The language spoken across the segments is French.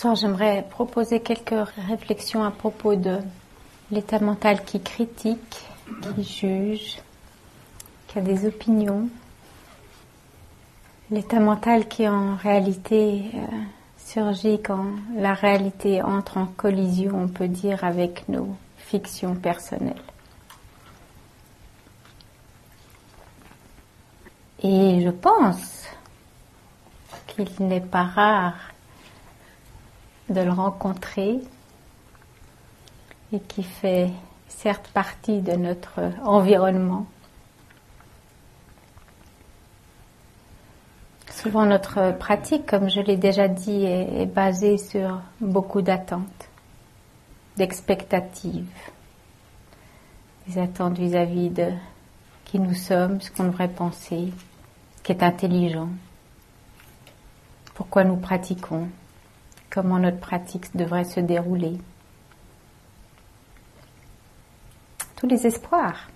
Soir, j'aimerais proposer quelques réflexions à propos de l'état mental qui critique, qui juge, qui a des opinions. L'état mental qui en réalité euh, surgit quand la réalité entre en collision, on peut dire, avec nos fictions personnelles. Et je pense qu'il n'est pas rare de le rencontrer et qui fait certes partie de notre environnement. Souvent notre pratique, comme je l'ai déjà dit, est, basée sur beaucoup d'attentes, d'expectatives, des attentes vis-à-vis de qui nous sommes, ce qu'on devrait penser, qui est intelligent, pourquoi nous pratiquons, comment notre pratique devrait se dérouler. Tous les espoirs.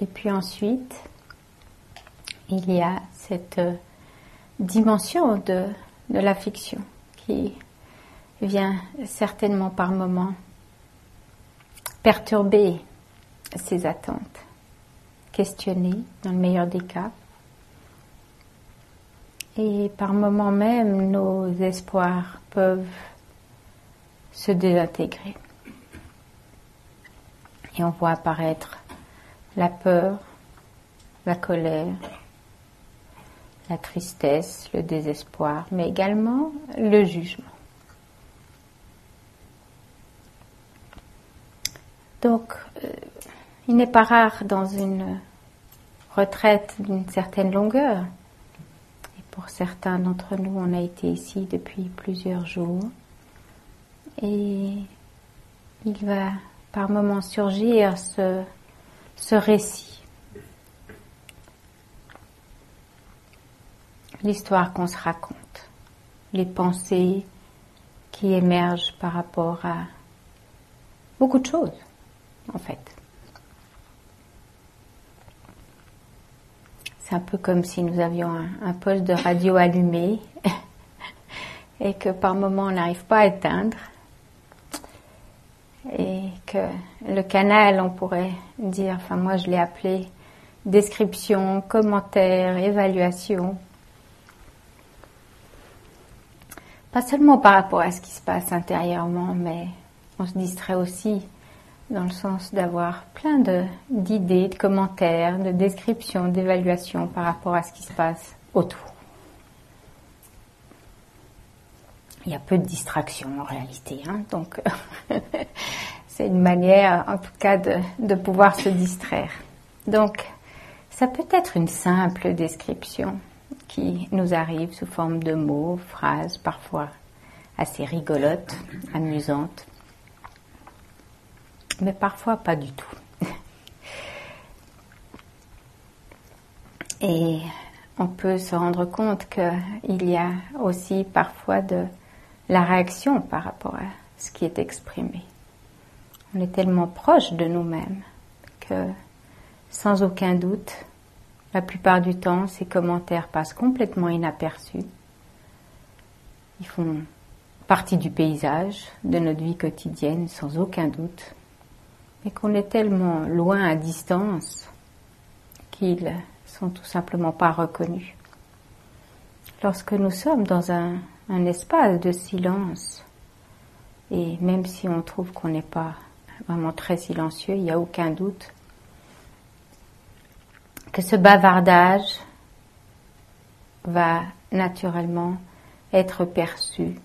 Et puis ensuite, il y a cette dimension de, de la fiction qui vient certainement par moments perturber ces attentes, questionner dans le meilleur des cas. Et par moments même, nos espoirs peuvent se désintégrer. Et on voit apparaître la peur, la colère, la tristesse, le désespoir, mais également le jugement. Donc, euh, il n'est pas rare dans une retraite d'une certaine longueur, pour certains d'entre nous, on a été ici depuis plusieurs jours, et il va par moments surgir ce, ce récit l'histoire qu'on se raconte, les pensées qui émergent par rapport à beaucoup de choses, en fait. C'est un peu comme si nous avions un, poste de radio allumé et que par moment on n'arrive pas à éteindre et que le canal, on pourrait dire, enfin moi je l'ai appelé description, commentaire, évaluation, Pas seulement par rapport à ce qui se passe intérieurement, mais on se distrait aussi dans le sens d'avoir plein d'idées, de, commentaires, de descriptions, d'évaluations par rapport à ce qui se passe autour. Il y a peu de distractions en réalité, hein, donc c'est une manière en tout cas de, de pouvoir se distraire. Donc ça peut être une simple description, qui nous arrivent sous forme de mots, phrases, parfois assez rigolotes, amusantes, mais parfois pas du tout. Et on peut se rendre compte qu'il y a aussi parfois de la réaction par rapport à ce qui est exprimé. On est tellement proche de nous-mêmes que sans aucun doute, la plupart du temps, ces commentaires passent complètement inaperçus. Ils font partie du paysage, de notre vie quotidienne, sans aucun doute, mais qu'on est tellement loin à distance qu'ils sont tout simplement pas reconnus. Lorsque nous sommes dans un, un espace de silence, et même si on trouve qu'on n'est pas vraiment très silencieux, il n'y a aucun doute que ce bavardage va naturellement être perçu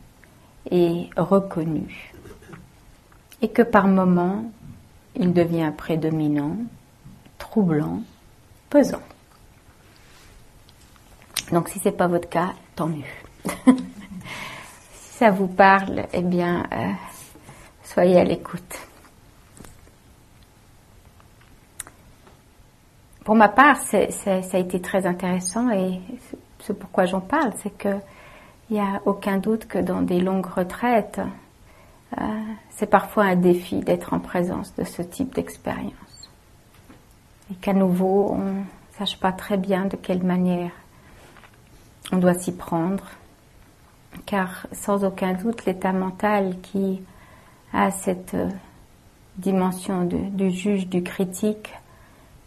et reconnu et que par moments il devient prédominant, troublant, pesant. Donc si ce n'est pas votre cas, tant mieux. si ça vous parle, eh bien, euh, soyez à l'écoute. pour ma part, ça a été très intéressant et c'est pourquoi j'en parle, c'est que il n'y a aucun doute que dans des longues retraites, euh, c'est parfois un défi d'être en présence de ce type d'expérience. Et qu'à nouveau, on ne sache pas très bien de quelle manière on doit s'y prendre, car sans aucun doute l'état mental qui a cette euh, dimension du juge, du critique,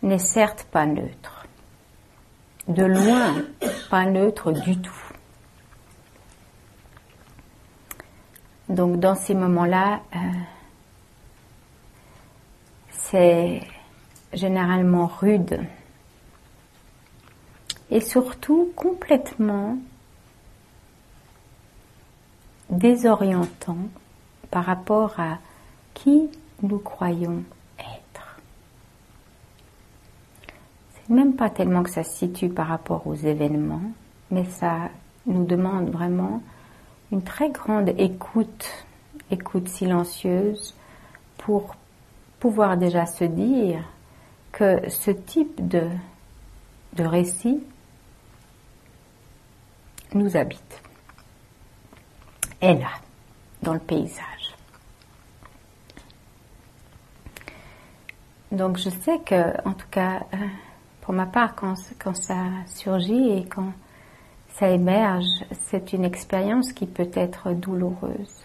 n'est certes pas neutre. De loin, pas neutre du tout. Donc dans ces moments-là, euh, c'est généralement rude et surtout complètement désorientant par rapport à qui nous croyons être. C'est même pas tellement que ça se situe par rapport aux événements, mais ça nous demande vraiment une très grande écoute, écoute silencieuse, pour pouvoir déjà se dire que ce type de, récit nous habite, est là, dans le paysage. Donc je sais que, en tout cas, euh, pour ma part, quand, quand ça surgit et quand ça émerge, c'est une expérience qui peut être douloureuse.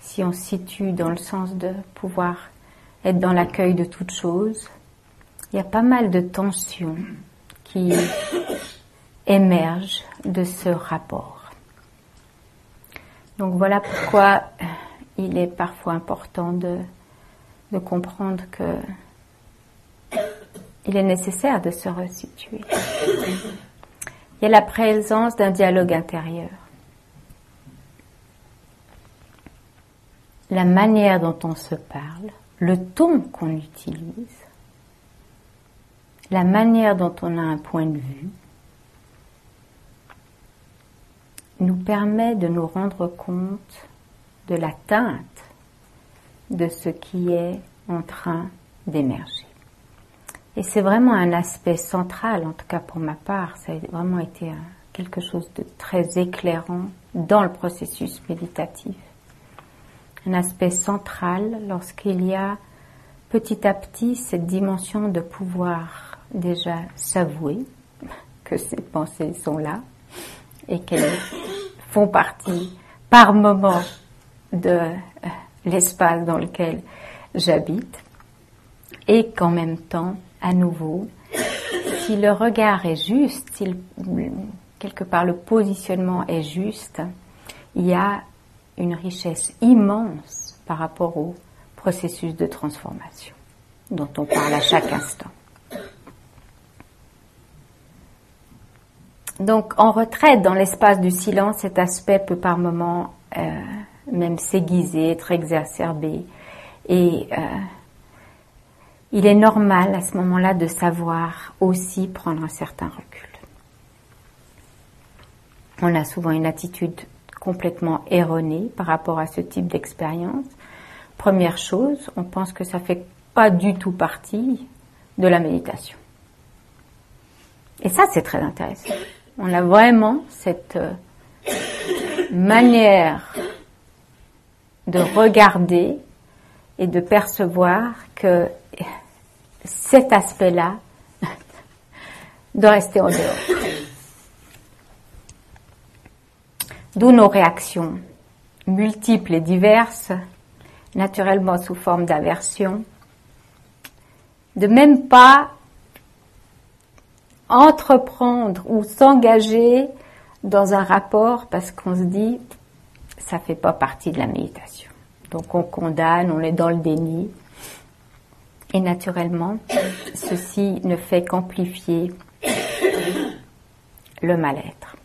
Si on se situe dans le sens de pouvoir être dans l'accueil de toute chose, il y a pas mal de tensions qui émergent de ce rapport. Donc voilà pourquoi il est parfois important de, de comprendre que il est nécessaire de se resituer il y a la présence d'un dialogue intérieur. La manière dont on se parle, le ton qu'on utilise, la manière dont on a un point de vue, nous permet de nous rendre compte de la teinte de ce qui est en train d'émerger. Et c'est vraiment un aspect central, en tout cas pour ma part, ça a vraiment été quelque chose de très éclairant dans le processus méditatif. Un aspect central lorsqu'il y a petit à petit cette dimension de pouvoir déjà s'avouer que ces pensées sont là et qu'elles font partie par moment de euh, l'espace dans lequel j'habite et qu'en même temps à nouveau, si le regard est juste, si quelque part le positionnement est juste, il y a une richesse immense par rapport au processus de transformation dont on parle à chaque instant. Donc en retraite, dans l'espace du silence, cet aspect peut par moments euh, même s'aiguiser, être exacerbé et euh, il est normal à ce moment-là de savoir aussi prendre un certain recul. On a souvent une attitude complètement erronée par rapport à ce type d'expérience. Première chose, on pense que ça fait pas du tout partie de la méditation. Et ça, c'est très intéressant. On a vraiment cette euh, manière de regarder et de percevoir que cet aspect-là doit rester en dehors. D'où nos réactions multiples et diverses, naturellement sous forme d'aversion, de même pas entreprendre ou s'engager dans un rapport parce qu'on se dit ça fait pas partie de la méditation. Donc on condamne, on est dans le déni. Et naturellement, ceci ne fait qu'amplifier le mal-être.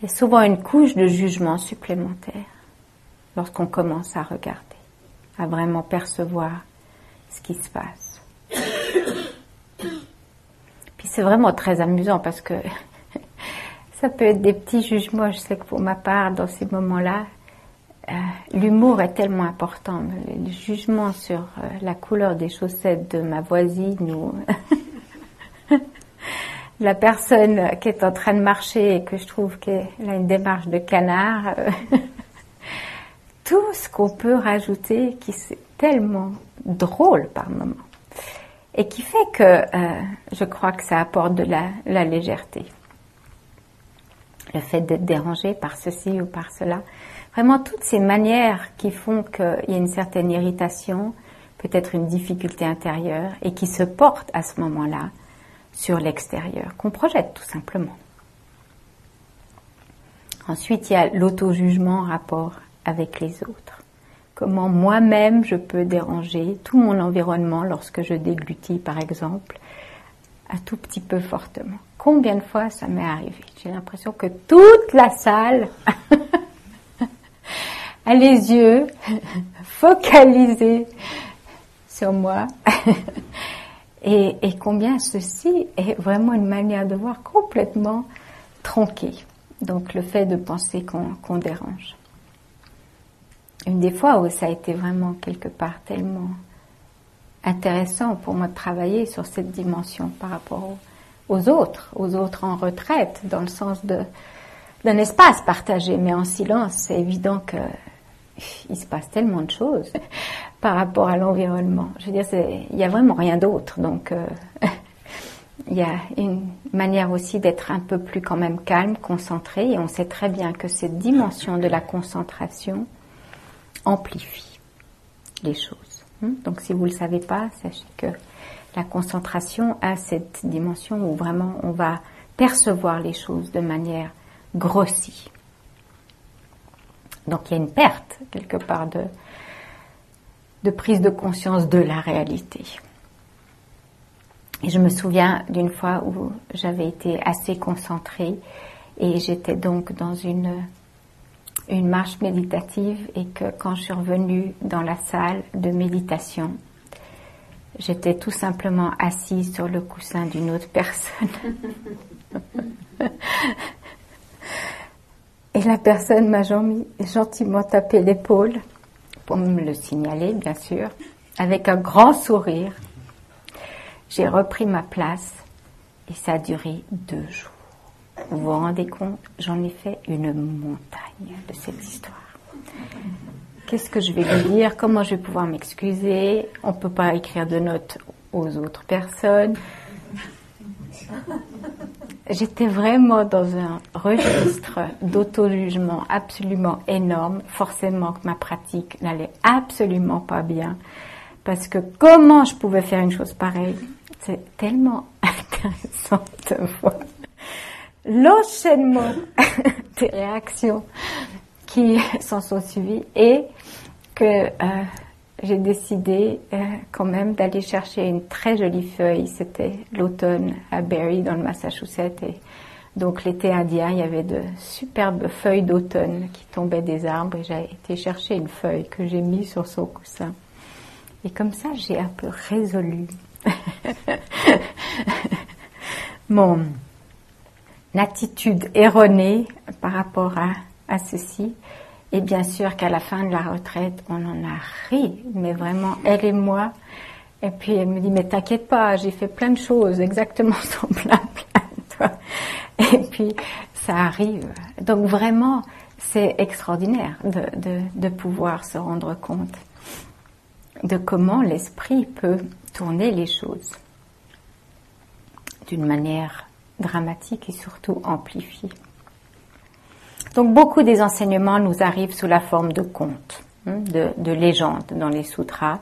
Il y a souvent une couche de jugement supplémentaire lorsqu'on commence à regarder, à vraiment percevoir ce qui se passe. Puis c'est vraiment très amusant parce que ça peut être des petits jugements. Je sais que pour ma part, dans ces moments-là, euh, l'humour est tellement important. Le jugement sur euh, la couleur des chaussettes de ma voisine ou la personne qui est en train de marcher et que je trouve qu'elle a une démarche de canard. Euh, tout ce qu'on peut rajouter qui est tellement drôle par moment et qui fait que je crois que ça apporte de la légèreté. le fait d'être dérangé par ceci ou par cela. Vraiment toutes ces manières qui font qu'il y a une certaine irritation, peut-être une difficulté intérieure, et qui se portent à ce moment-là sur l'extérieur, qu'on projette tout simplement. Ensuite, il y a l'auto-jugement en rapport avec les autres. Comment moi-même je peux déranger tout mon environnement lorsque je déglutis, par exemple, un tout petit peu fortement. Combien de fois ça m'est arrivé? J'ai l'impression que toute la salle les yeux focalisés sur moi. et, combien ceci est vraiment une manière de voir complètement tronquée. Donc le fait de penser qu'on dérange. Une des fois où ça a été vraiment quelque part tellement intéressant pour moi de travailler sur cette dimension par rapport aux, autres, aux autres en retraite, dans le sens d'un espace partagé, mais en silence. C'est évident que il se passe tellement de choses par rapport à l'environnement. Je veux dire, il n'y a vraiment rien d'autre. Donc, euh, il y a une manière aussi d'être un peu plus quand même calme, concentré. Et on sait très bien que cette dimension de la concentration amplifie les choses. Hmm? Donc, si vous ne le savez pas, sachez que la concentration a cette dimension où vraiment on va percevoir les choses de manière grossie. Donc il y a une perte quelque part de, prise de conscience de la réalité. Et je me souviens d'une fois où j'avais été assez concentrée et j'étais donc dans une marche méditative et que quand je suis revenue dans la salle de méditation, j'étais tout simplement assise sur le coussin d'une autre personne. La personne m'a gentiment tapé l'épaule pour me le signaler, bien sûr, avec un grand sourire. J'ai repris ma place et ça a duré deux jours. Vous vous rendez compte, j'en ai fait une montagne de cette histoire. Qu'est-ce que je vais lui dire? Comment je vais pouvoir m'excuser? On ne peut pas écrire de notes aux autres personnes j'étais vraiment dans un registre d'auto-jugement absolument énorme. Forcément que ma pratique n'allait absolument pas bien. Parce que comment je pouvais faire une chose pareille? C'est tellement intéressant de voir l'enchaînement des réactions qui s'en sont suivies et que euh, j'ai décidé euh, quand même d'aller chercher une très jolie feuille. C'était l'automne à Barrie dans le Massachusetts. Et donc l'été indien, il y avait de superbes feuilles d'automne qui tombaient des arbres et j'ai été chercher une feuille que j'ai mise sur son coussin. Et comme ça, j'ai un peu résolu mon attitude erronée par rapport à, à ceci. Et bien sûr qu'à la fin de la retraite, on en a ri, mais vraiment, elle et moi. Et puis elle me dit, mais t'inquiète pas, j'ai fait plein de choses exactement semblables à toi. Et puis ça arrive. Donc vraiment, c'est extraordinaire de, de, de pouvoir se rendre compte de comment l'esprit peut tourner les choses d'une manière dramatique et surtout amplifiée. Donc beaucoup des enseignements nous arrivent sous la forme de contes, hein, de, légendes dans les sutras,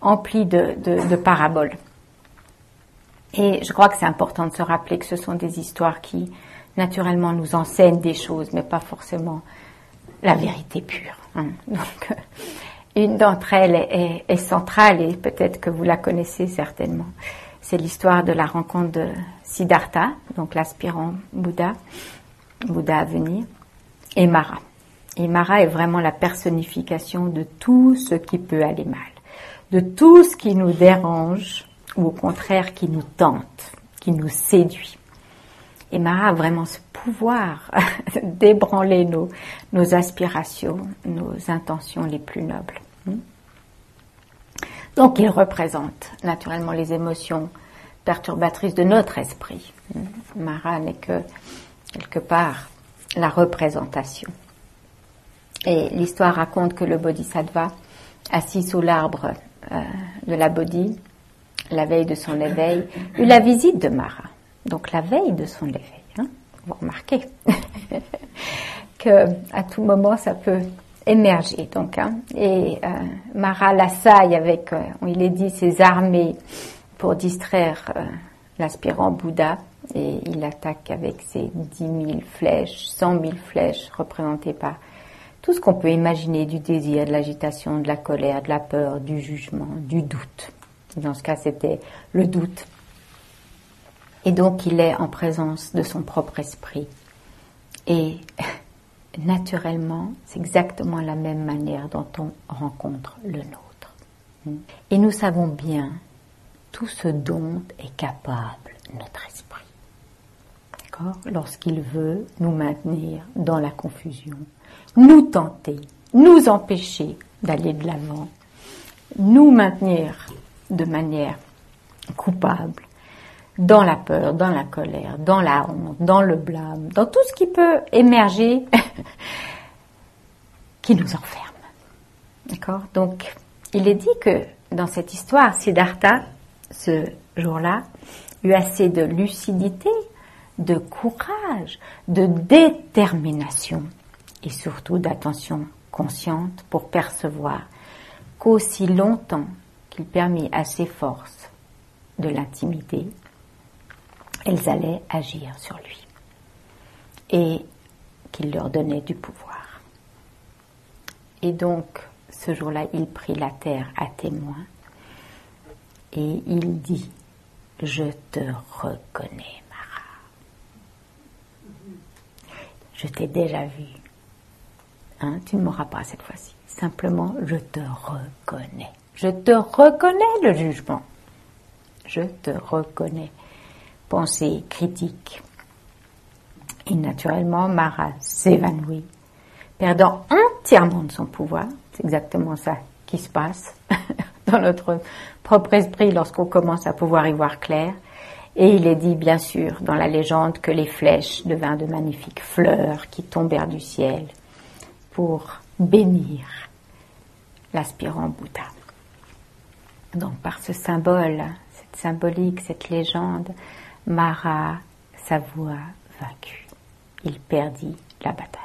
emplis de, paraboles. Et je crois que c'est important de se rappeler que ce sont des histoires qui, naturellement, nous enseignent des choses, mais pas forcément la vérité pure. Hein. Donc, une d'entre elles est, est centrale et peut-être que vous la connaissez certainement. C'est l'histoire de la rencontre de Siddhartha, donc l'aspirant Bouddha, Bouddha à venir, et Mara. Et Mara est vraiment la personnification de tout ce qui peut aller mal, de tout ce qui nous dérange ou au contraire qui nous tente, qui nous séduit. Et Mara a vraiment ce pouvoir d'ébranler nos, nos aspirations, nos intentions les plus nobles. Donc il représente naturellement les émotions perturbatrices de notre esprit. Mara n'est que quelque part la représentation. Et l'histoire raconte que le bodhisattva, assis sous l'arbre euh, de la Bodhi, la veille de son éveil, eut la visite de Mara. Donc la veille de son éveil. Hein. vous remarquez que à tout moment ça peut émerger. Donc, hein. et euh, Mara l'assaille avec, euh, il est dit, ses armées pour distraire l'aspirant Bouddha. Et il attaque avec ses dix mille flèches, cent mille flèches représentées par tout ce qu'on peut imaginer du désir, de l'agitation, de la colère, de la peur, du jugement, du doute. Dans ce cas, c'était le doute. Et donc, il est en présence de son propre esprit. Et naturellement, c'est exactement la même manière dont on rencontre le nôtre. Et nous savons bien tout ce dont est capable notre esprit. Lorsqu'il veut nous maintenir dans la confusion, nous tenter, nous empêcher d'aller de l'avant, nous maintenir de manière coupable, dans la peur, dans la colère, dans la honte, dans le blâme, dans tout ce qui peut émerger qui nous enferme. D'accord? Donc, il est dit que dans cette histoire, Siddhartha, ce jour-là, eut assez de lucidité, de courage, de détermination et surtout d'attention consciente pour percevoir qu'aussi longtemps qu'il permit à ses forces de l'intimider, elles allaient agir sur lui et qu'il leur donnait du pouvoir. Et donc, ce jour-là, il prit la terre à témoin et il dit, je te reconnais, Mara. Je t'ai déjà vu. Hein, tu ne m'auras pas cette fois-ci. Simplement, je te reconnais. Je te reconnais le jugement. Je te reconnais pensée critique. Et naturellement, Mara s'évanouit, perdant entièrement de son pouvoir. C'est exactement ça qui se passe dans notre propre esprit lorsqu'on commence à pouvoir y voir clair. Et il est dit, bien sûr, dans la légende, que les flèches devinrent de magnifiques fleurs qui tombèrent du ciel pour bénir l'aspirant Bouddha. Donc, par ce symbole, cette symbolique, cette légende, Mara s'avoua vaincu. Il perdit la bataille.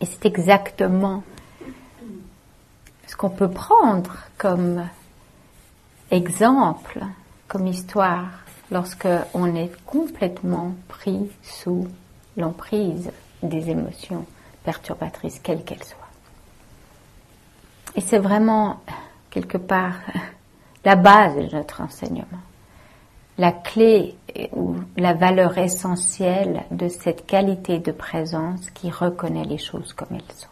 Et c'est exactement ce qu'on peut prendre comme exemple, comme histoire, lorsque on est complètement pris sous l'emprise des émotions perturbatrices, quelles qu'elles soient. Et c'est vraiment quelque part la base de notre enseignement, la clé ou la valeur essentielle de cette qualité de présence qui reconnaît les choses comme elles sont.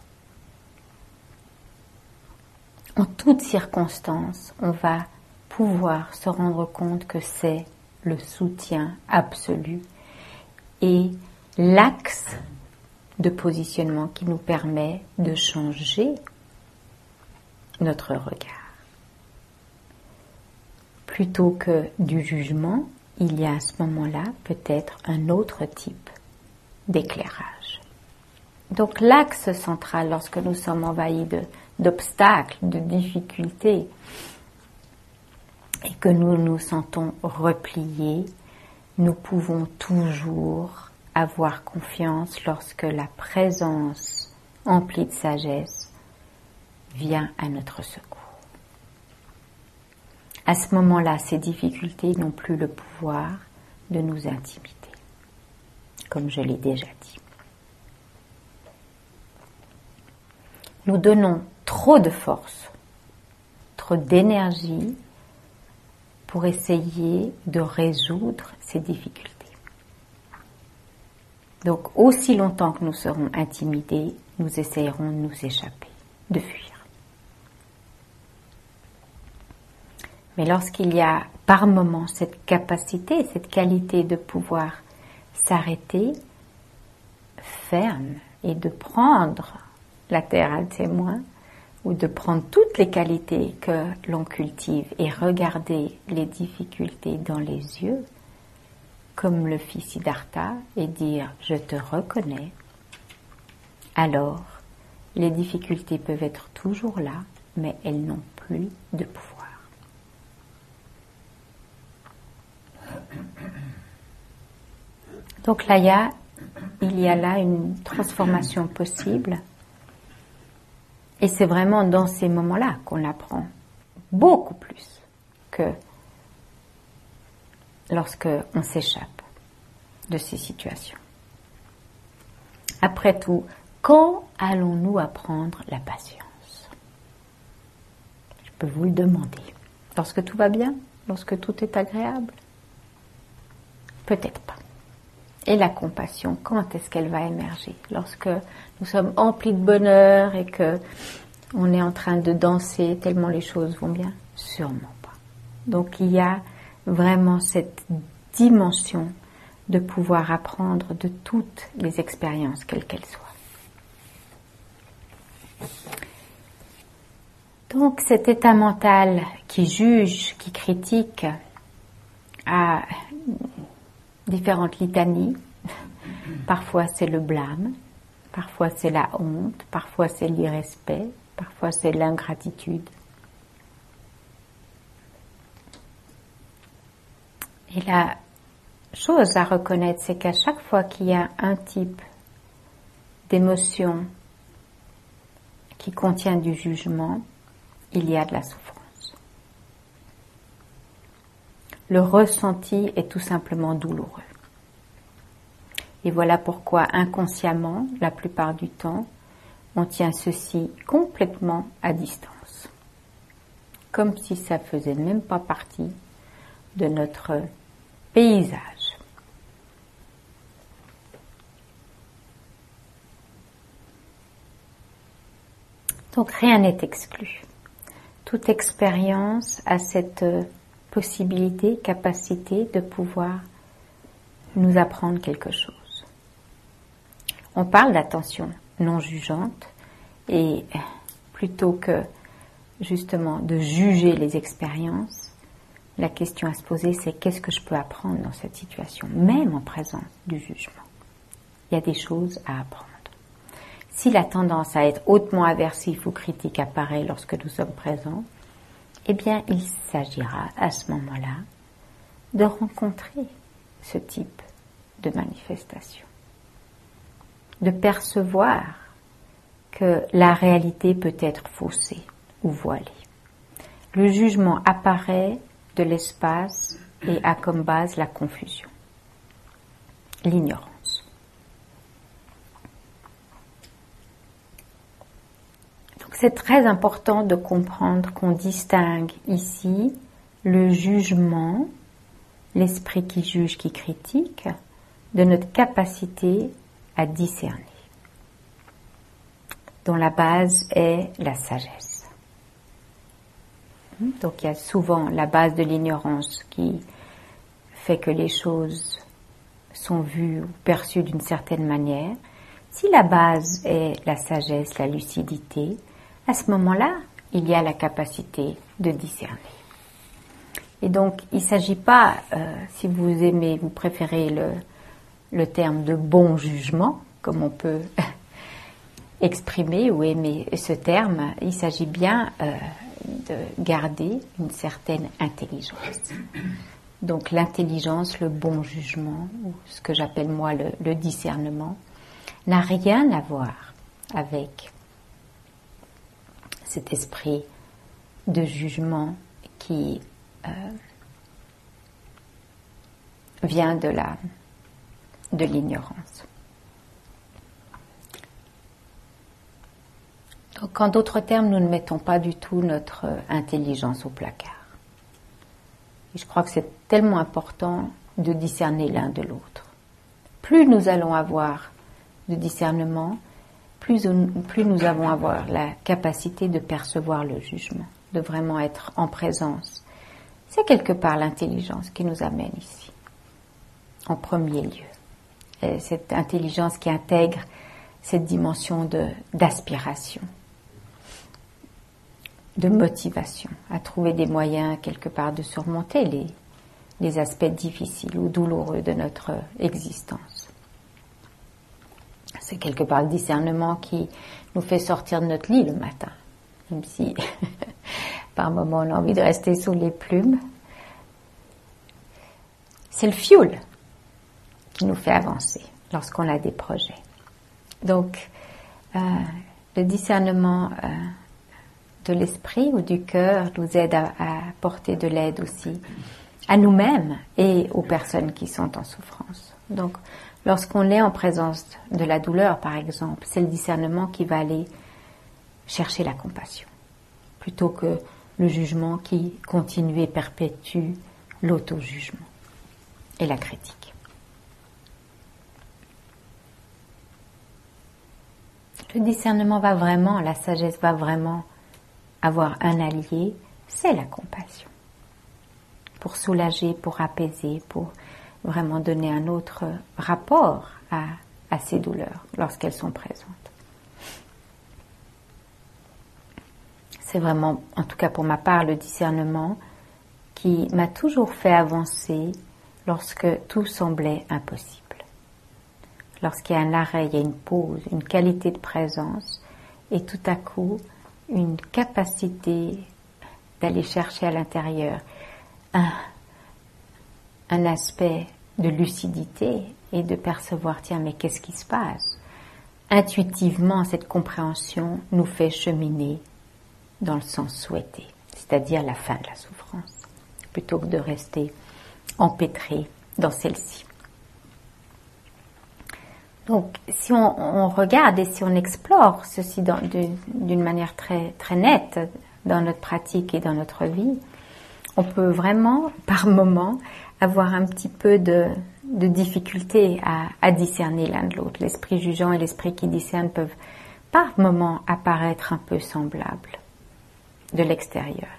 En toutes circonstances, on va pouvoir se rendre compte que c'est le soutien absolu et l'axe de positionnement qui nous permet de changer notre regard plutôt que du jugement, il y a à ce moment-là peut-être un autre type d'éclairage. Donc l'axe central lorsque nous sommes envahis d'obstacles, de, difficultés, et que nous nous sentons repliés, nous pouvons toujours avoir confiance lorsque la présence emplie de sagesse vient à notre secours. À ce moment-là, ces difficultés n'ont plus le pouvoir de nous intimider, comme je l'ai déjà dit. Nous donnons trop de force, trop d'énergie pour essayer de résoudre ces difficultés. Donc aussi longtemps que nous serons intimidés, nous essayerons de nous échapper, de fuir. Mais lorsqu'il y a par moment cette capacité, cette qualité de pouvoir s'arrêter ferme et de prendre la terre à témoin, ou de prendre toutes les qualités que l'on cultive et regarder les difficultés dans les yeux, comme le fit Siddhartha, et dire je te reconnais, alors les difficultés peuvent être toujours là, mais elles n'ont plus de pouvoir. Donc là, il y a, là une transformation possible. Et c'est vraiment dans ces moments-là qu'on l'apprend beaucoup plus que lorsque on s'échappe de ces situations. Après tout, quand allons-nous apprendre la patience? Je peux vous le demander. Lorsque tout va bien? Lorsque tout est agréable? Peut-être pas. Et la compassion, quand est-ce qu'elle va émerger? Lorsque nous sommes emplis de bonheur et que on est en train de danser tellement les choses vont bien? Sûrement pas. Donc il y a vraiment cette dimension de pouvoir apprendre de toutes les expériences, quelles qu'elles soient. Donc cet état mental qui juge, qui critique, a différentes litanies. Parfois c'est le blâme, parfois c'est la honte, parfois c'est l'irrespect, parfois c'est l'ingratitude. Et la chose à reconnaître, c'est qu'à chaque fois qu'il y a un type d'émotion qui contient du jugement, il y a de la souffrance. Le ressenti est tout simplement douloureux. Et voilà pourquoi inconsciemment, la plupart du temps, on tient ceci complètement à distance. Comme si ça faisait même pas partie de notre paysage. Donc rien n'est exclu. Toute expérience a cette possibilité, capacité de pouvoir nous apprendre quelque chose. On parle d'attention non jugeante et plutôt que justement de juger les expériences, la question à se poser, c'est qu'est-ce que je peux apprendre dans cette situation, même en présence du jugement. Il y a des choses à apprendre. Si la tendance à être hautement aversif ou critique apparaît lorsque nous sommes présents, eh bien, il s'agira à ce moment-là de rencontrer ce type de manifestation, de percevoir que la réalité peut être faussée ou voilée. Le jugement apparaît de l'espace et a comme base la confusion, l'ignorance. Donc c'est très important de comprendre qu'on distingue ici le jugement, l'esprit qui juge, qui critique, de notre capacité à discerner, dont la base est la sagesse. Donc il y a souvent la base de l'ignorance qui fait que les choses sont vues ou perçues d'une certaine manière. Si la base est la sagesse, la lucidité, à ce moment-là, il y a la capacité de discerner. Et donc, il ne s'agit pas, euh, si vous aimez, vous préférez le, terme de bon jugement, comme on peut exprimer ou aimer ce terme, il s'agit bien euh, de garder une certaine intelligence. Donc l'intelligence, le bon jugement, ou ce que j'appelle moi le, discernement, n'a rien à voir avec cet esprit de jugement qui euh, vient de la de l'ignorance. Donc, en d'autres termes, nous ne mettons pas du tout notre intelligence au placard. Je crois que c'est tellement important de discerner l'un de l'autre. Plus nous allons avoir de discernement, plus, nous avoir la capacité de percevoir le jugement, de vraiment être en présence. C'est quelque part l'intelligence qui nous amène ici, en premier lieu. cette intelligence qui intègre cette dimension d'aspiration, de motivation, à trouver des moyens quelque part de surmonter les aspects difficiles ou douloureux de notre existence. C'est quelque part le discernement qui nous fait sortir de notre lit le matin, même si par moments on a envie de rester sous les plumes. C'est le fioul qui nous fait avancer lorsqu'on a des projets. Donc, euh, le discernement euh, de l'esprit ou du cœur nous aide à, à porter de l'aide aussi à nous-mêmes et aux personnes qui sont en souffrance. Donc, lorsqu'on est en présence de la douleur, par exemple, c'est le discernement qui va aller chercher la compassion, plutôt que le jugement qui continue et perpétue l'auto-jugement et la critique. Le discernement va vraiment, la sagesse va vraiment avoir un allié, c'est la compassion. Pour soulager, pour apaiser, pour vraiment donner un autre rapport à, à ces douleurs lorsqu'elles sont présentes. C'est vraiment, en tout cas pour ma part, le discernement qui m'a toujours fait avancer lorsque tout semblait impossible. Lorsqu'il y a un arrêt, il y a une pause, une qualité de présence et tout à coup une capacité d'aller chercher à l'intérieur un, un aspect de lucidité et de percevoir, tiens, mais qu'est-ce qui se passe? Intuitivement, cette compréhension nous fait cheminer dans le sens souhaité, c'est-à-dire la fin de la souffrance, plutôt que de rester empêtré dans celle-ci. Donc, si on, regarde et si on explore ceci d'une manière très, très nette dans notre pratique et dans notre vie, on peut vraiment, par moment, avoir un petit peu de, difficulté à, discerner l'un de l'autre. L'esprit jugeant et l'esprit qui discerne peuvent par moment apparaître un peu semblables de l'extérieur.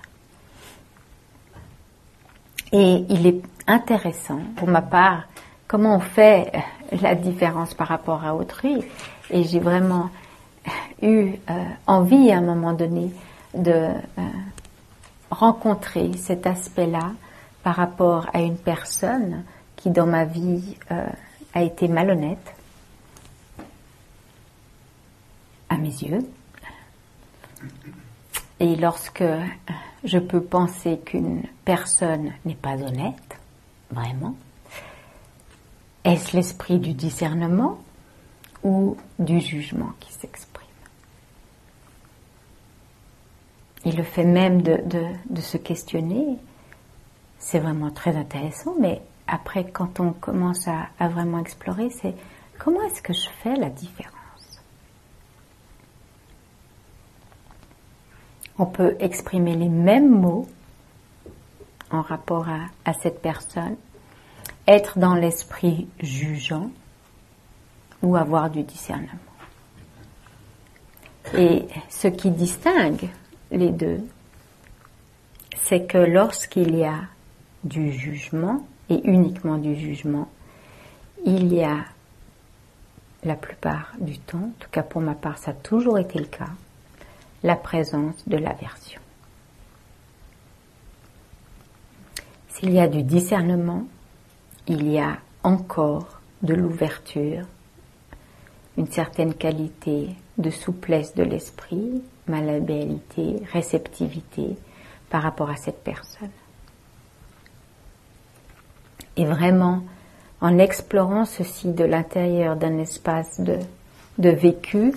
Et il est intéressant, pour ma part, comment on fait la différence par rapport à autrui. Et j'ai vraiment eu euh, envie à un moment donné de euh, rencontrer cet aspect-là par rapport à une personne qui dans ma vie euh, a été malhonnête à mes yeux. Et lorsque je peux penser qu'une personne n'est pas honnête, vraiment, est-ce l'esprit du discernement ou du jugement qui s'exprime? Et le fait même de, se questionner, c'est vraiment très intéressant, mais après, quand on commence à vraiment explorer, c'est comment est-ce que je fais la différence? On peut exprimer les mêmes mots en rapport à, cette personne, être dans l'esprit jugeant ou avoir du discernement. Et ce qui distingue les deux, c'est que lorsqu'il y a du jugement, et uniquement du jugement, il y a la plupart du temps, en tout cas pour ma part ça a toujours été le cas, la présence de l'aversion. S'il y a du discernement, il y a encore de l'ouverture, une certaine qualité de souplesse de l'esprit, malléabilité, réceptivité par rapport à cette personne. Et vraiment, en explorant ceci de l'intérieur d'un espace de, de vécu,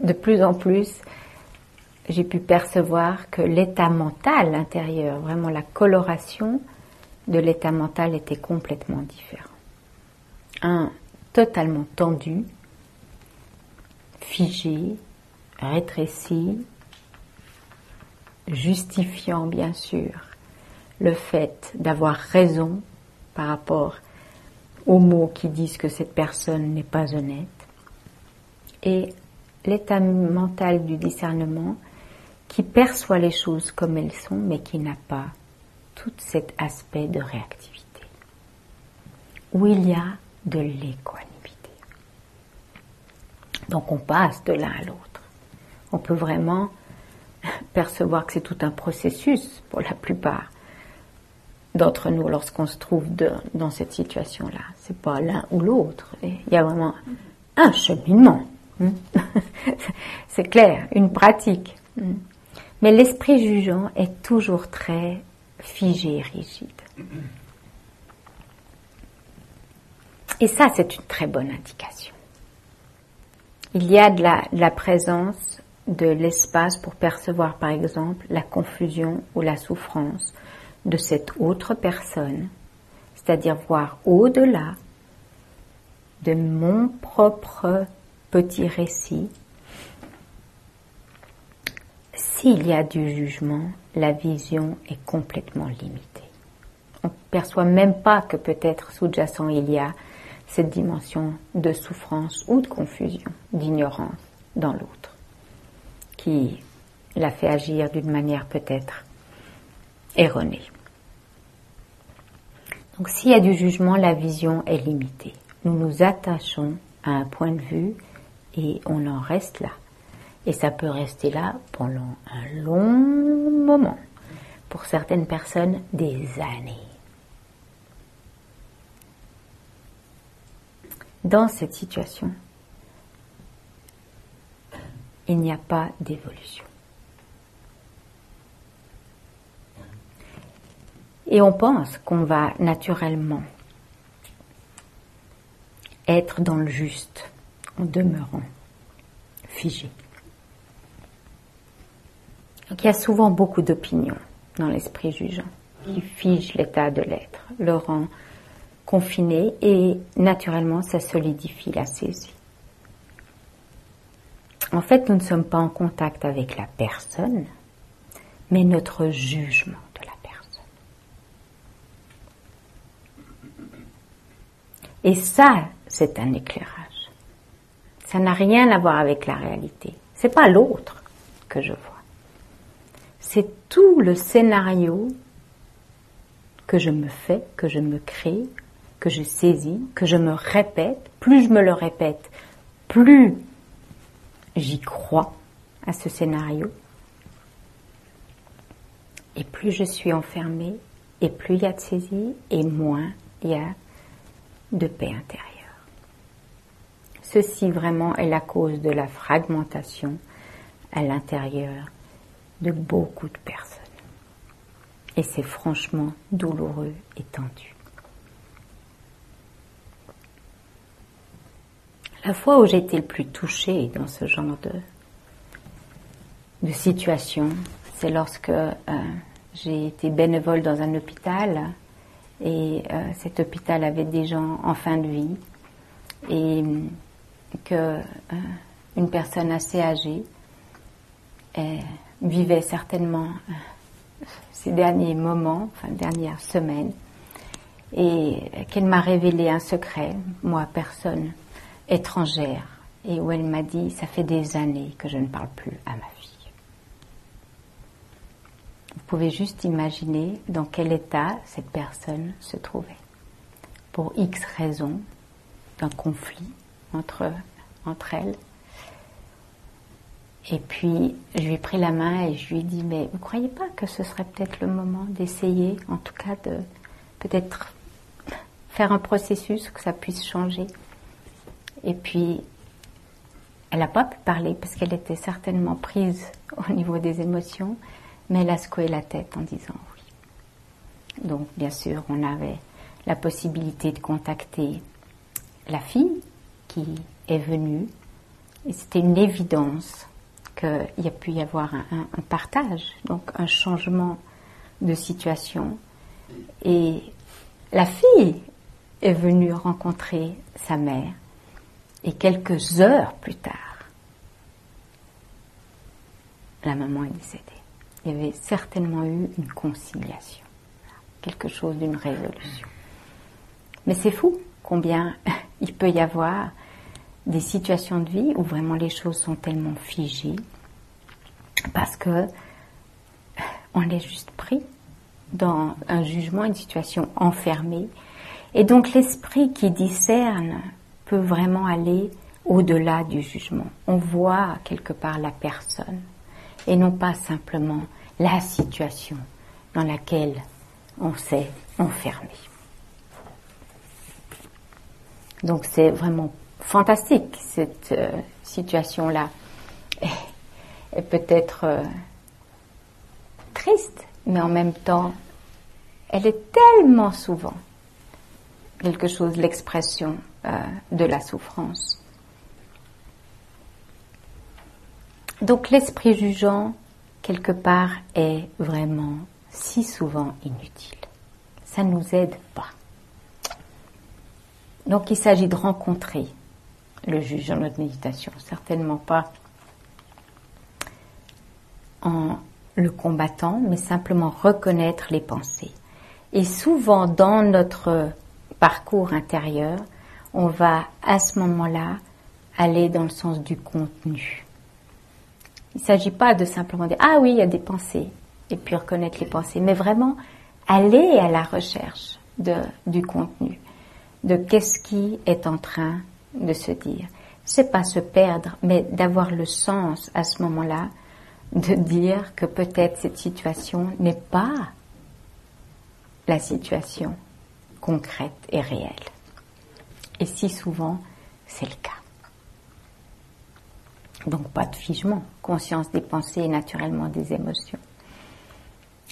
de plus en plus, j'ai pu percevoir que l'état mental intérieur, vraiment la coloration de l'état mental était complètement différent. Un totalement tendu, figé, rétréci, justifiant bien sûr le fait d'avoir raison par rapport aux mots qui disent que cette personne n'est pas honnête, et l'état mental du discernement qui perçoit les choses comme elles sont, mais qui n'a pas tout cet aspect de réactivité, où il y a de l'équanimité. Donc on passe de l'un à l'autre. On peut vraiment percevoir que c'est tout un processus pour la plupart d'entre nous lorsqu'on se trouve dans cette situation-là. C'est pas l'un ou l'autre. Il y a vraiment un cheminement. Hmm? C'est clair, une pratique. Hmm. Mais l'esprit jugeant est toujours très figé, rigide. Et ça, c'est une très bonne indication. Il y a de de la présence de l'espace pour percevoir, par exemple, la confusion ou la souffrance de cette autre personne, c'est-à-dire voir au-delà de mon propre petit récit. S'il y a du jugement, la vision est complètement limitée. On ne perçoit même pas que peut-être sous-jacent il y a cette dimension de souffrance ou de confusion, d'ignorance dans l'autre, qui l'a fait agir d'une manière peut-être erronée. Donc s'il y a du jugement, la vision est limitée. Nous nous attachons à un point de vue et on en reste là. Et ça peut rester là pendant un long moment. Pour certaines personnes, des années. Dans cette situation, il n'y a pas d'évolution. Et on pense qu'on va naturellement être dans le juste en demeurant figé. Donc il y a souvent beaucoup d'opinions dans l'esprit jugeant qui fige l'état de l'être, le rend confiné et naturellement ça solidifie la saisie. En fait, nous ne sommes pas en contact avec la personne, mais notre jugement de la personne. Et ça, c'est un éclairage. Ça n'a rien à voir avec la réalité. C'est pas l'autre que je vois. C'est tout le scénario que je me fais, que je me crée, que je saisis, que je me répète. Plus je me le répète, plus j'y crois à ce scénario. Et plus je suis enfermée, et plus il y a de saisie, et moins il y a de paix intérieure. Ceci vraiment est la cause de la fragmentation à l'intérieur de beaucoup de personnes. Et c'est franchement douloureux et tendu. La fois où j'ai été le plus touchée dans ce genre de, situation, c'est lorsque euh, j'ai été bénévole dans un hôpital et euh, cet hôpital avait des gens en fin de vie et que euh, une personne assez âgée vivait certainement ces derniers moments, enfin dernières semaines, et qu'elle m'a révélé un secret, moi personne étrangère et où elle m'a dit ça fait des années que je ne parle plus à ma fille. Vous pouvez juste imaginer dans quel état cette personne se trouvait. Pour X raisons d'un conflit entre, entre elles. Et puis, je lui ai pris la main et je lui ai dit, mais vous ne croyez pas que ce serait peut-être le moment d'essayer, en tout cas de peut-être faire un processus, que ça puisse changer et puis, elle n'a pas pu parler parce qu'elle était certainement prise au niveau des émotions, mais elle a secoué la tête en disant oui. Donc, bien sûr, on avait la possibilité de contacter la fille qui est venue. Et c'était une évidence qu'il y a pu y avoir un, un, partage, donc un changement de situation. Et la fille est venue rencontrer sa mère et quelques heures plus tard, la maman est décédée. Il y avait certainement eu une conciliation, quelque chose d'une résolution. Mais c'est fou combien il peut y avoir des situations de vie où vraiment les choses sont tellement figées parce que on est juste pris dans un jugement, une situation enfermée. Et donc l'esprit qui discerne peut vraiment aller au-delà du jugement. On voit quelque part la personne et non pas simplement la situation dans laquelle on s'est enfermé. Donc c'est vraiment fantastique cette euh, situation-là. Et, peut-être euh, triste, mais en même temps, elle est tellement souvent quelque chose, l'expression euh, de la souffrance. Donc l'esprit jugeant, quelque part, est vraiment si souvent inutile. Ça ne nous aide pas. Donc il s'agit de rencontrer le juge dans notre méditation, certainement pas en le combattant, mais simplement reconnaître les pensées. Et souvent dans notre parcours intérieur, on va à ce moment-là aller dans le sens du contenu. Il ne s'agit pas de simplement dire Ah oui, il y a des pensées, et puis reconnaître les pensées, mais vraiment aller à la recherche de, du contenu, de qu'est-ce qui est en train de se dire. C'est pas se perdre, mais d'avoir le sens à ce moment-là de dire que peut-être cette situation n'est pas la situation concrète et réelle. Et si souvent, c'est le cas. Donc pas de figement, conscience des pensées et naturellement des émotions.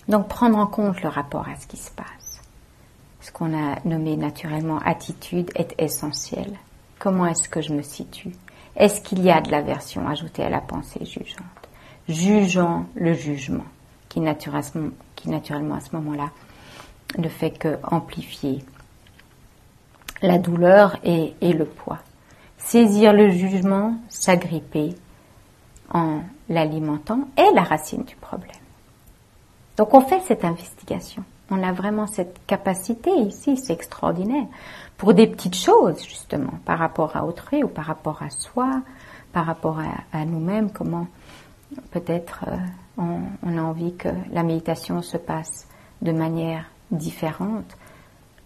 Donc prendre en compte le rapport à ce qui se passe. Ce qu'on a nommé naturellement attitude est essentiel. Comment est-ce que je me situe? Est-ce qu'il y a de l'aversion ajoutée à la pensée jugeante? Jugeant le jugement, qui naturellement, à ce moment-là ne fait que amplifier la douleur et le poids. Saisir le jugement, s'agripper en l'alimentant est la racine du problème. Donc on fait cette investigation. On a vraiment cette capacité ici, c'est extraordinaire, pour des petites choses justement, par rapport à autrui ou par rapport à soi, par rapport à, nous-mêmes, comment peut-être euh, on, on, a envie que la méditation se passe de manière différente.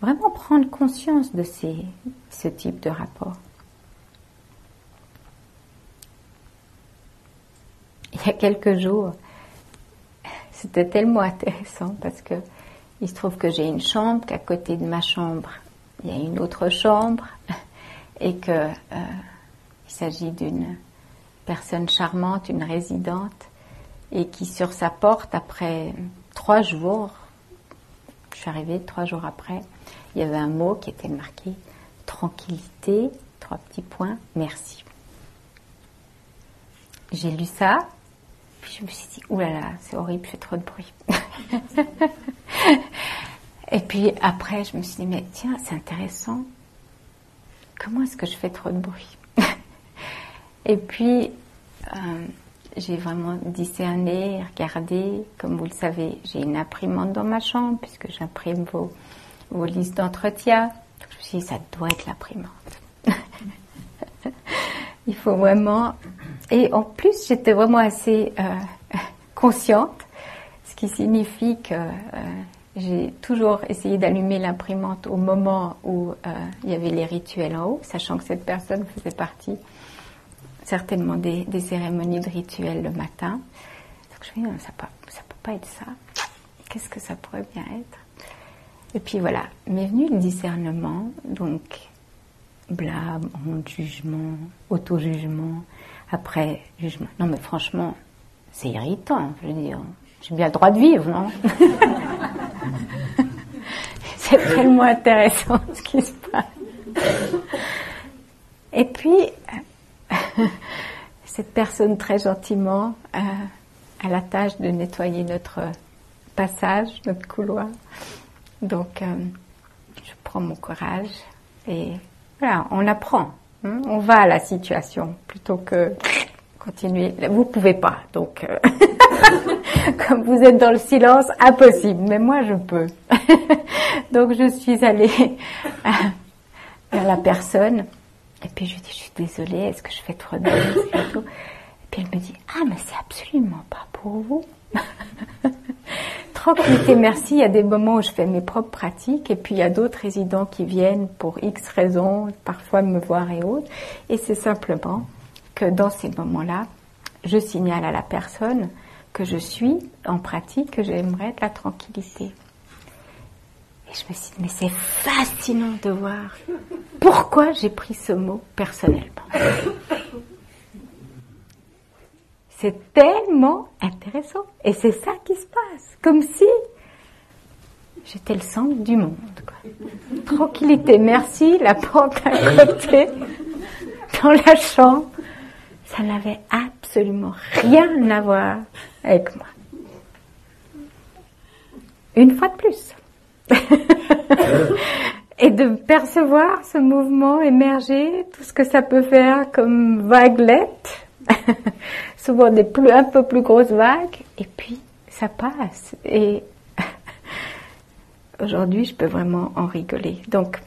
Vraiment prendre conscience de ces, ce type de rapport. Il y a quelques jours, c'était tellement intéressant parce que il se trouve que j'ai une chambre, qu'à côté de ma chambre, il y a une autre chambre et que euh, s'agit d'une personne charmante, une résidente, et qui sur sa porte, après trois jours, je suis arrivée trois jours après, il y avait un mot qui était marqué tranquillité, trois petits points, merci. J'ai lu ça, je me suis dit, oulala, c'est horrible, je fais trop de bruit. Et puis après, je me suis dit, mais tiens, c'est intéressant. Comment est-ce que je fais trop de bruit? Et puis, euh, j'ai vraiment discerné, regardé. Comme vous le savez, j'ai une imprimante dans ma chambre, puisque j'imprime vos, vos listes d'entretien. Je me suis dit, ça doit être l'imprimante. Il faut vraiment et en plus, j'étais vraiment assez euh, consciente, ce qui signifie que euh, j'ai toujours essayé d'allumer l'imprimante au moment où euh, il y avait les rituels en haut, sachant que cette personne faisait partie certainement des, cérémonies de rituels le matin. Donc je me dis, ça ne peut pas être ça. Qu'est-ce que ça pourrait bien être? Et puis voilà, m'est venu le discernement, donc blâme, jugement, auto-jugement, après, jugement. Non, mais franchement, c'est irritant. Je veux dire, j'ai bien le droit de vivre, non? C'est tellement intéressant ce qui se passe. Et puis, cette personne très gentiment euh, a la tâche de nettoyer notre passage, notre couloir. Donc, euh, je prends mon courage et voilà, on apprend. Hein, on va à la situation plutôt que continuer. Vous pouvez pas, donc euh, comme vous êtes dans le silence, impossible. Mais moi, je peux. donc je suis allée vers la personne et puis je dis, je suis désolée, est-ce que je fais trop de bruit et puis elle me dit, ah mais c'est absolument pas pour vous. Tranquillité, merci. Il y a des moments où je fais mes propres pratiques et puis il y a d'autres résidents qui viennent pour X raisons, parfois me voir et autres. Et c'est simplement que dans ces moments-là, je signale à la personne que je suis en pratique, que j'aimerais de la tranquillité. Et je me suis dit, mais c'est fascinant de voir pourquoi j'ai pris ce mot personnellement. C'est tellement intéressant. Et c'est ça qui se passe. Comme si j'étais le centre du monde. Tranquillité, merci, la porte à côté, dans la chambre. Ça n'avait absolument rien à voir avec moi. Une fois de plus. et de percevoir ce mouvement émerger, tout ce que ça peut faire comme vaguelettes, souvent des plus, un peu plus grosses vagues, et puis ça passe. Et aujourd'hui, je peux vraiment en rigoler. Donc,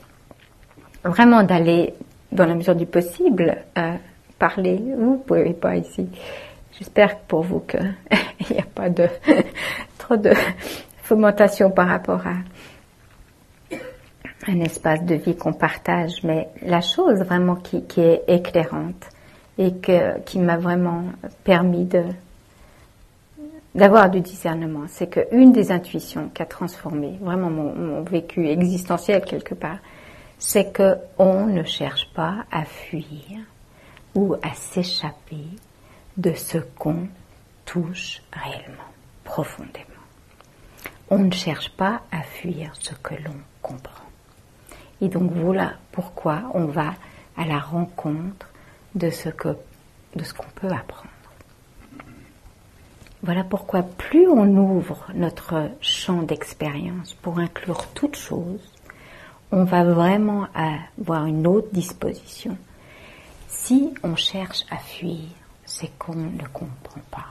vraiment d'aller, dans la mesure du possible, euh, parler. Vous ne pouvez pas ici. J'espère pour vous qu'il n'y a pas de trop de fomentation par rapport à un espace de vie qu'on partage, mais la chose vraiment qui, est éclairante et que, qui m'a vraiment permis de d'avoir du discernement, c'est qu'une des intuitions qui a transformé vraiment mon, vécu existentiel quelque part, c'est que on ne cherche pas à fuir ou à s'échapper de ce qu'on touche réellement, profondément. On ne cherche pas à fuir ce que l'on comprend. Et donc voilà pourquoi on va à la rencontre de ce qu'on peut apprendre. Voilà pourquoi plus on ouvre notre champ d'expérience pour inclure toute chose, on va vraiment avoir une autre disposition. Si on cherche à fuir, c'est qu'on ne comprend pas.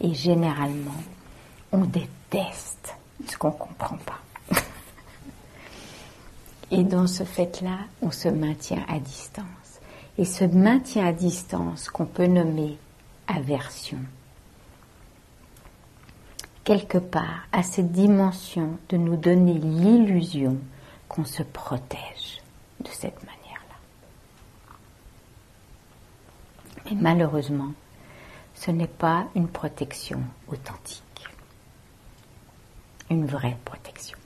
Et généralement, on déteste ce qu'on ne comprend pas. Et dans ce fait-là, on se maintient à distance. Et ce maintien à distance qu'on peut nommer aversion, quelque part à cette dimension de nous donner l'illusion qu'on se protège de cette manière-là. Mais malheureusement, ce n'est pas une protection authentique, une vraie protection.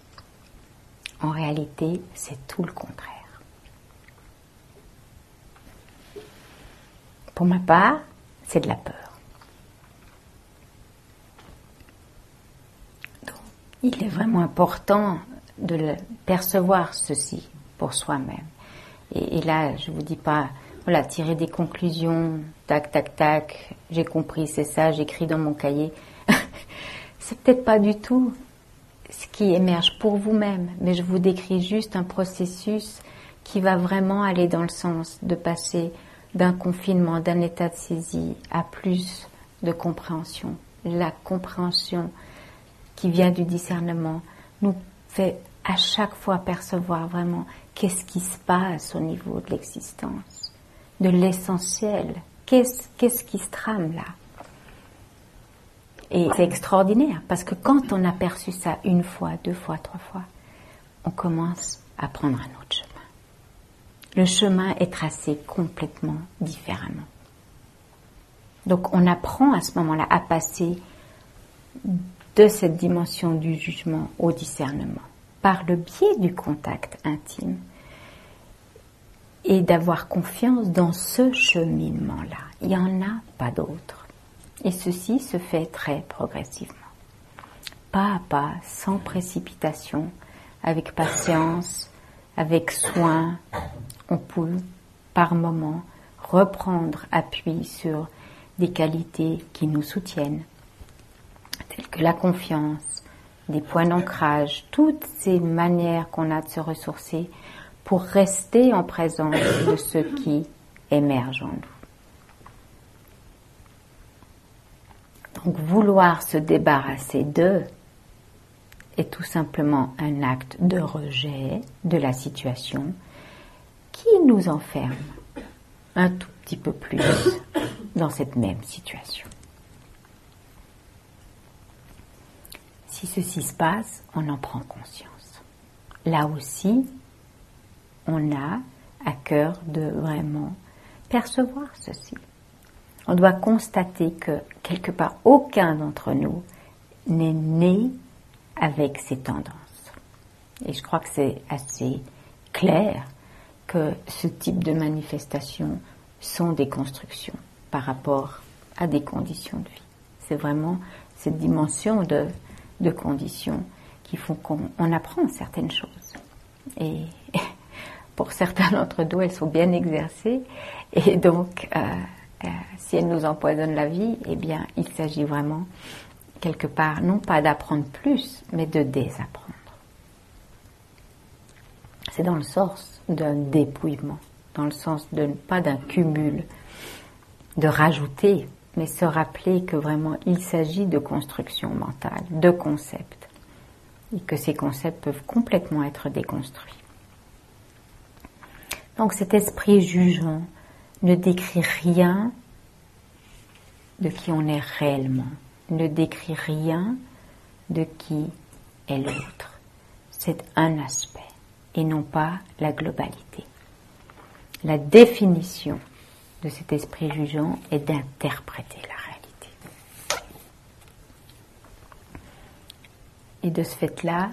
En réalité, c'est tout le contraire. Pour ma part, c'est de la peur. il est vraiment important de percevoir ceci pour soi-même. Et, là, je vous dis pas, voilà, tirer des conclusions, tac, tac, tac, j'ai compris, c'est ça, j'écris dans mon cahier. c'est peut-être pas du tout ce qui émerge pour vous-même, mais je vous décris juste un processus qui va vraiment aller dans le sens de passer d'un confinement, d'un état de saisie à plus de compréhension. La compréhension qui vient du discernement nous fait à chaque fois percevoir vraiment qu'est-ce qui se passe au niveau de l'existence, de l'essentiel, qu'est-ce, qu'est-ce qui se trame là? Et c'est extraordinaire parce que quand on a perçu ça une fois, deux fois, trois fois, on commence à prendre un autre. Le chemin est tracé complètement différemment. Donc on apprend à ce moment-là à passer de cette dimension du jugement au discernement par le biais du contact intime et d'avoir confiance dans ce cheminement-là. Il n'y en a pas d'autre. Et ceci se fait très progressivement. Pas à pas, sans précipitation, avec patience, avec soin, on peut par moment reprendre appui sur des qualités qui nous soutiennent, telles que la confiance, des points d'ancrage, toutes ces manières qu'on a de se ressourcer pour rester en présence de ce qui émerge en nous. Donc vouloir se débarrasser d'eux est tout simplement un acte de rejet de la situation qui nous enferme un tout petit peu plus dans cette même situation. Si ceci se passe, on en prend conscience. Là aussi, on a à cœur de vraiment percevoir ceci. On doit constater que quelque part aucun d'entre nous n'est né avec ces tendances. Et je crois que c'est assez clair que ce type de manifestations sont des constructions par rapport à des conditions de vie. C'est vraiment cette dimension de de conditions qui font qu'on apprend certaines choses. Et pour certains d'entre nous, elles sont bien exercées. Et donc, euh, euh, si elles nous empoisonnent la vie, eh bien, il s'agit vraiment, quelque part, non pas d'apprendre plus, mais de désapprendre. C'est dans le sens d'un dépouillement, dans le sens de pas d'un cumul, de rajouter, mais se rappeler que vraiment il s'agit de construction mentale, de concepts, et que ces concepts peuvent complètement être déconstruits. Donc cet esprit jugeant ne décrit rien de qui on est réellement, ne décrit rien de qui est l'autre. C'est un aspect et non pas la globalité. La définition de cet esprit jugeant est d'interpréter la réalité. Et de ce fait-là,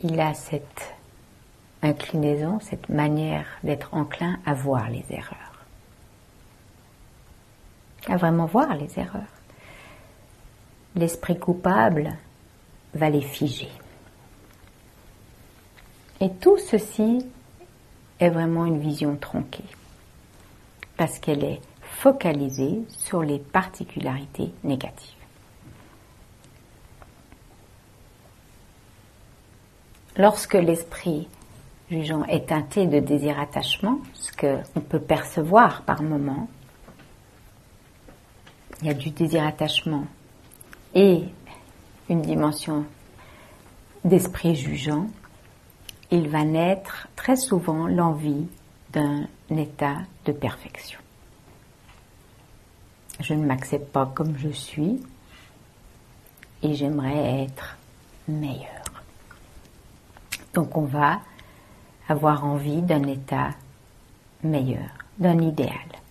il a cette inclinaison, cette manière d'être enclin à voir les erreurs. À vraiment voir les erreurs. L'esprit coupable va les figer. Et tout ceci est vraiment une vision tronquée, parce qu'elle est focalisée sur les particularités négatives. Lorsque l'esprit jugeant est teinté de désir-attachement, ce qu'on peut percevoir par moment, il y a du désir-attachement et une dimension d'esprit jugeant, il va naître très souvent l'envie d'un état de perfection. Je ne m'accepte pas comme je suis et j'aimerais être meilleur. Donc on va avoir envie d'un état meilleur, d'un idéal.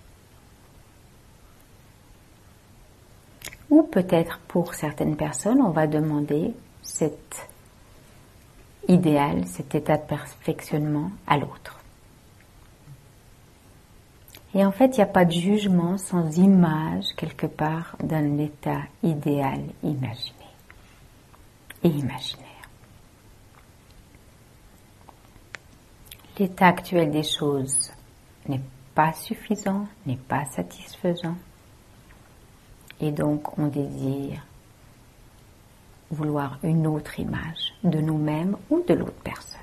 Ou peut-être pour certaines personnes, on va demander cette idéal, cet état de perfectionnement à l'autre. Et en fait, il n'y a pas de jugement sans image quelque part d'un état idéal imaginé et imaginaire. L'état actuel des choses n'est pas suffisant, n'est pas satisfaisant. Et donc on désire vouloir une autre image de nous-mêmes ou de l'autre personne.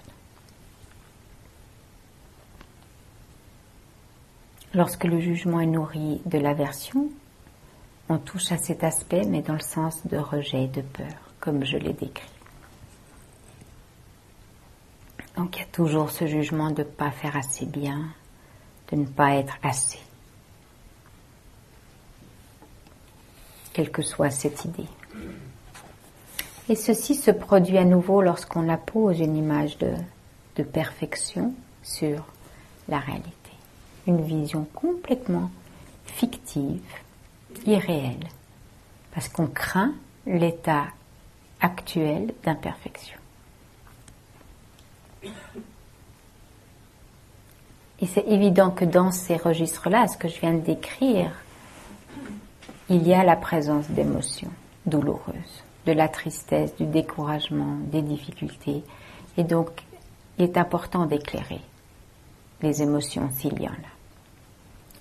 Lorsque le jugement est nourri de l'aversion, on touche à cet aspect, mais dans le sens de rejet et de peur, comme je l'ai décrit. Donc il y a toujours ce jugement de ne pas faire assez bien, de ne pas être assez. Quelle que soit cette idée. Et ceci se produit à nouveau lorsqu'on appose une image de, de perfection sur la réalité. Une vision complètement fictive, irréelle, parce qu'on craint l'état actuel d'imperfection. Et c'est évident que dans ces registres-là, ce que je viens de décrire, il y a la présence d'émotions douloureuses de la tristesse, du découragement, des difficultés. Et donc, il est important d'éclairer les émotions s'il y en a.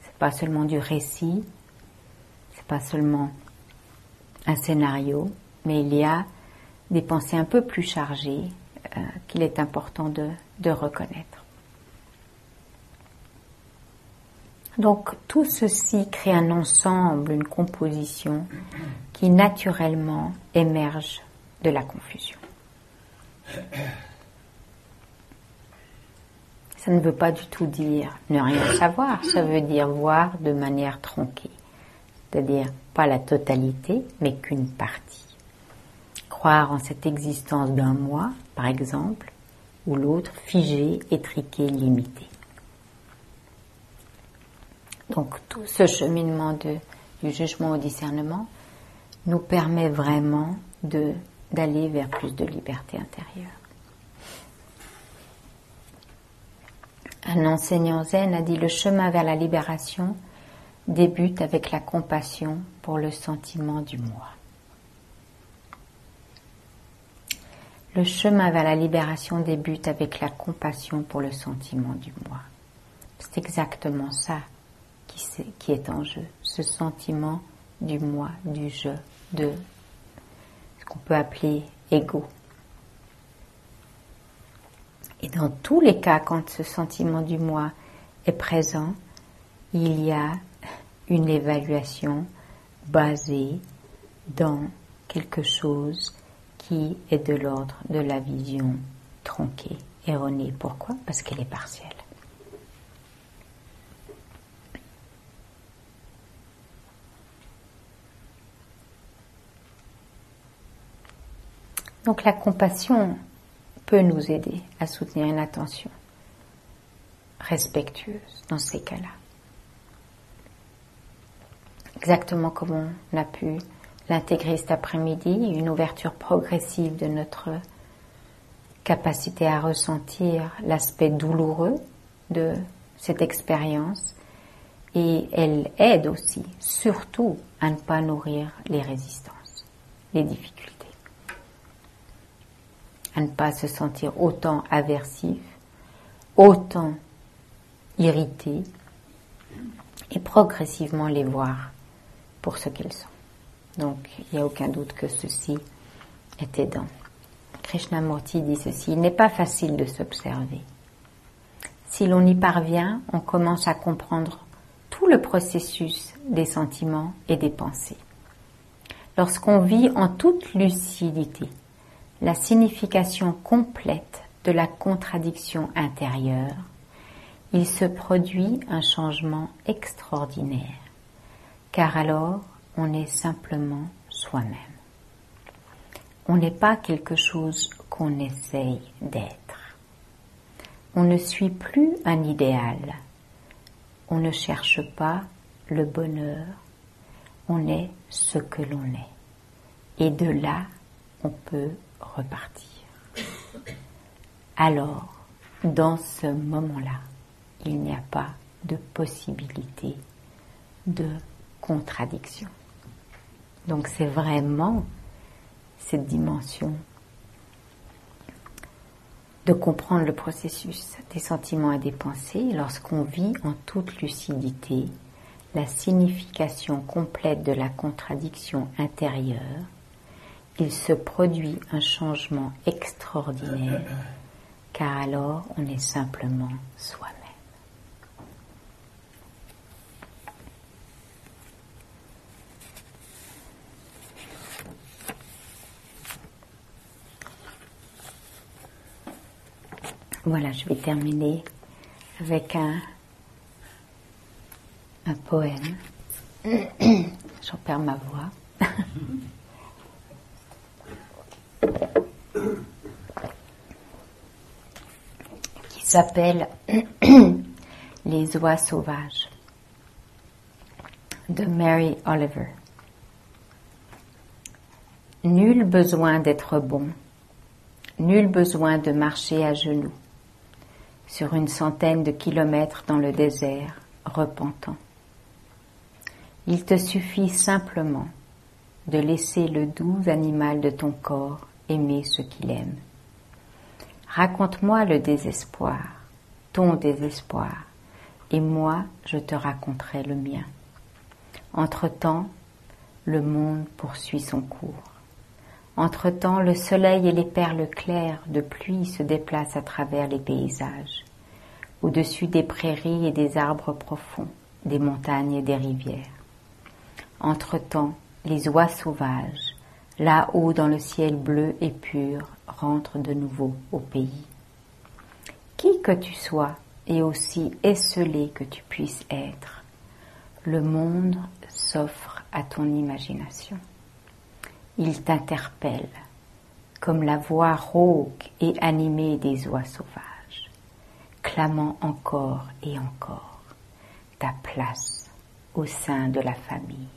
C'est pas seulement du récit, c'est pas seulement un scénario, mais il y a des pensées un peu plus chargées euh, qu'il est important de, de reconnaître. Donc tout ceci crée un ensemble, une composition qui naturellement émerge de la confusion. Ça ne veut pas du tout dire ne rien savoir, ça veut dire voir de manière tronquée, c'est-à-dire pas la totalité, mais qu'une partie. Croire en cette existence d'un moi, par exemple, ou l'autre figé, étriqué, limité. Donc tout ce cheminement du jugement au discernement nous permet vraiment d'aller vers plus de liberté intérieure. Un enseignant zen a dit le chemin vers la libération débute avec la compassion pour le sentiment du moi. Le chemin vers la libération débute avec la compassion pour le sentiment du moi. C'est exactement ça qui, est en jeu, ce sentiment du moi, du je, de ce qu'on peut appeler ego. Et dans tous les cas, quand ce sentiment du moi est présent, il y a une évaluation basée dans quelque chose qui est de l'ordre de la vision tronquée, erronée. Pourquoi? Parce qu'elle est partielle. Donc la compassion peut nous aider à soutenir une attention respectueuse dans ces cas-là. Exactement comme on a pu l'intégrer cet après-midi, une ouverture progressive de notre capacité à ressentir l'aspect douloureux de cette expérience et elle aide aussi, surtout, à ne pas nourrir les résistances, les difficultés à ne pas se sentir autant aversif, autant irrité, et progressivement les voir pour ce qu'ils sont. Donc il n'y a aucun doute que ceci est aidant. Krishnamurti dit ceci, il n'est pas facile de s'observer. Si l'on y parvient, on commence à comprendre tout le processus des sentiments et des pensées. Lorsqu'on vit en toute lucidité, la signification complète de la contradiction intérieure, il se produit un changement extraordinaire, car alors on est simplement soi-même. On n'est pas quelque chose qu'on essaye d'être. On ne suit plus un idéal. On ne cherche pas le bonheur. On est ce que l'on est. Et de là, on peut repartir. Alors, dans ce moment-là, il n'y a pas de possibilité de contradiction. Donc c'est vraiment cette dimension de comprendre le processus des sentiments et des pensées lorsqu'on vit en toute lucidité la signification complète de la contradiction intérieure il se produit un changement extraordinaire, car alors on est simplement soi-même. Voilà, je vais terminer avec un, poème. J'en perds ma voix. qui s'appelle Les oies sauvages de Mary Oliver. Nul besoin d'être bon, nul besoin de marcher à genoux sur une centaine de kilomètres dans le désert, repentant. Il te suffit simplement de laisser le doux animal de ton corps aimer ce qu'il aime. Raconte-moi le désespoir, ton désespoir, et moi je te raconterai le mien. Entre-temps, le monde poursuit son cours. Entre-temps, le soleil et les perles claires de pluie se déplacent à travers les paysages, au-dessus des prairies et des arbres profonds, des montagnes et des rivières. Entre-temps, les oies sauvages, là-haut dans le ciel bleu et pur, rentrent de nouveau au pays. Qui que tu sois, et aussi esselé que tu puisses être, le monde s'offre à ton imagination. Il t'interpelle comme la voix rauque et animée des oies sauvages, clamant encore et encore ta place au sein de la famille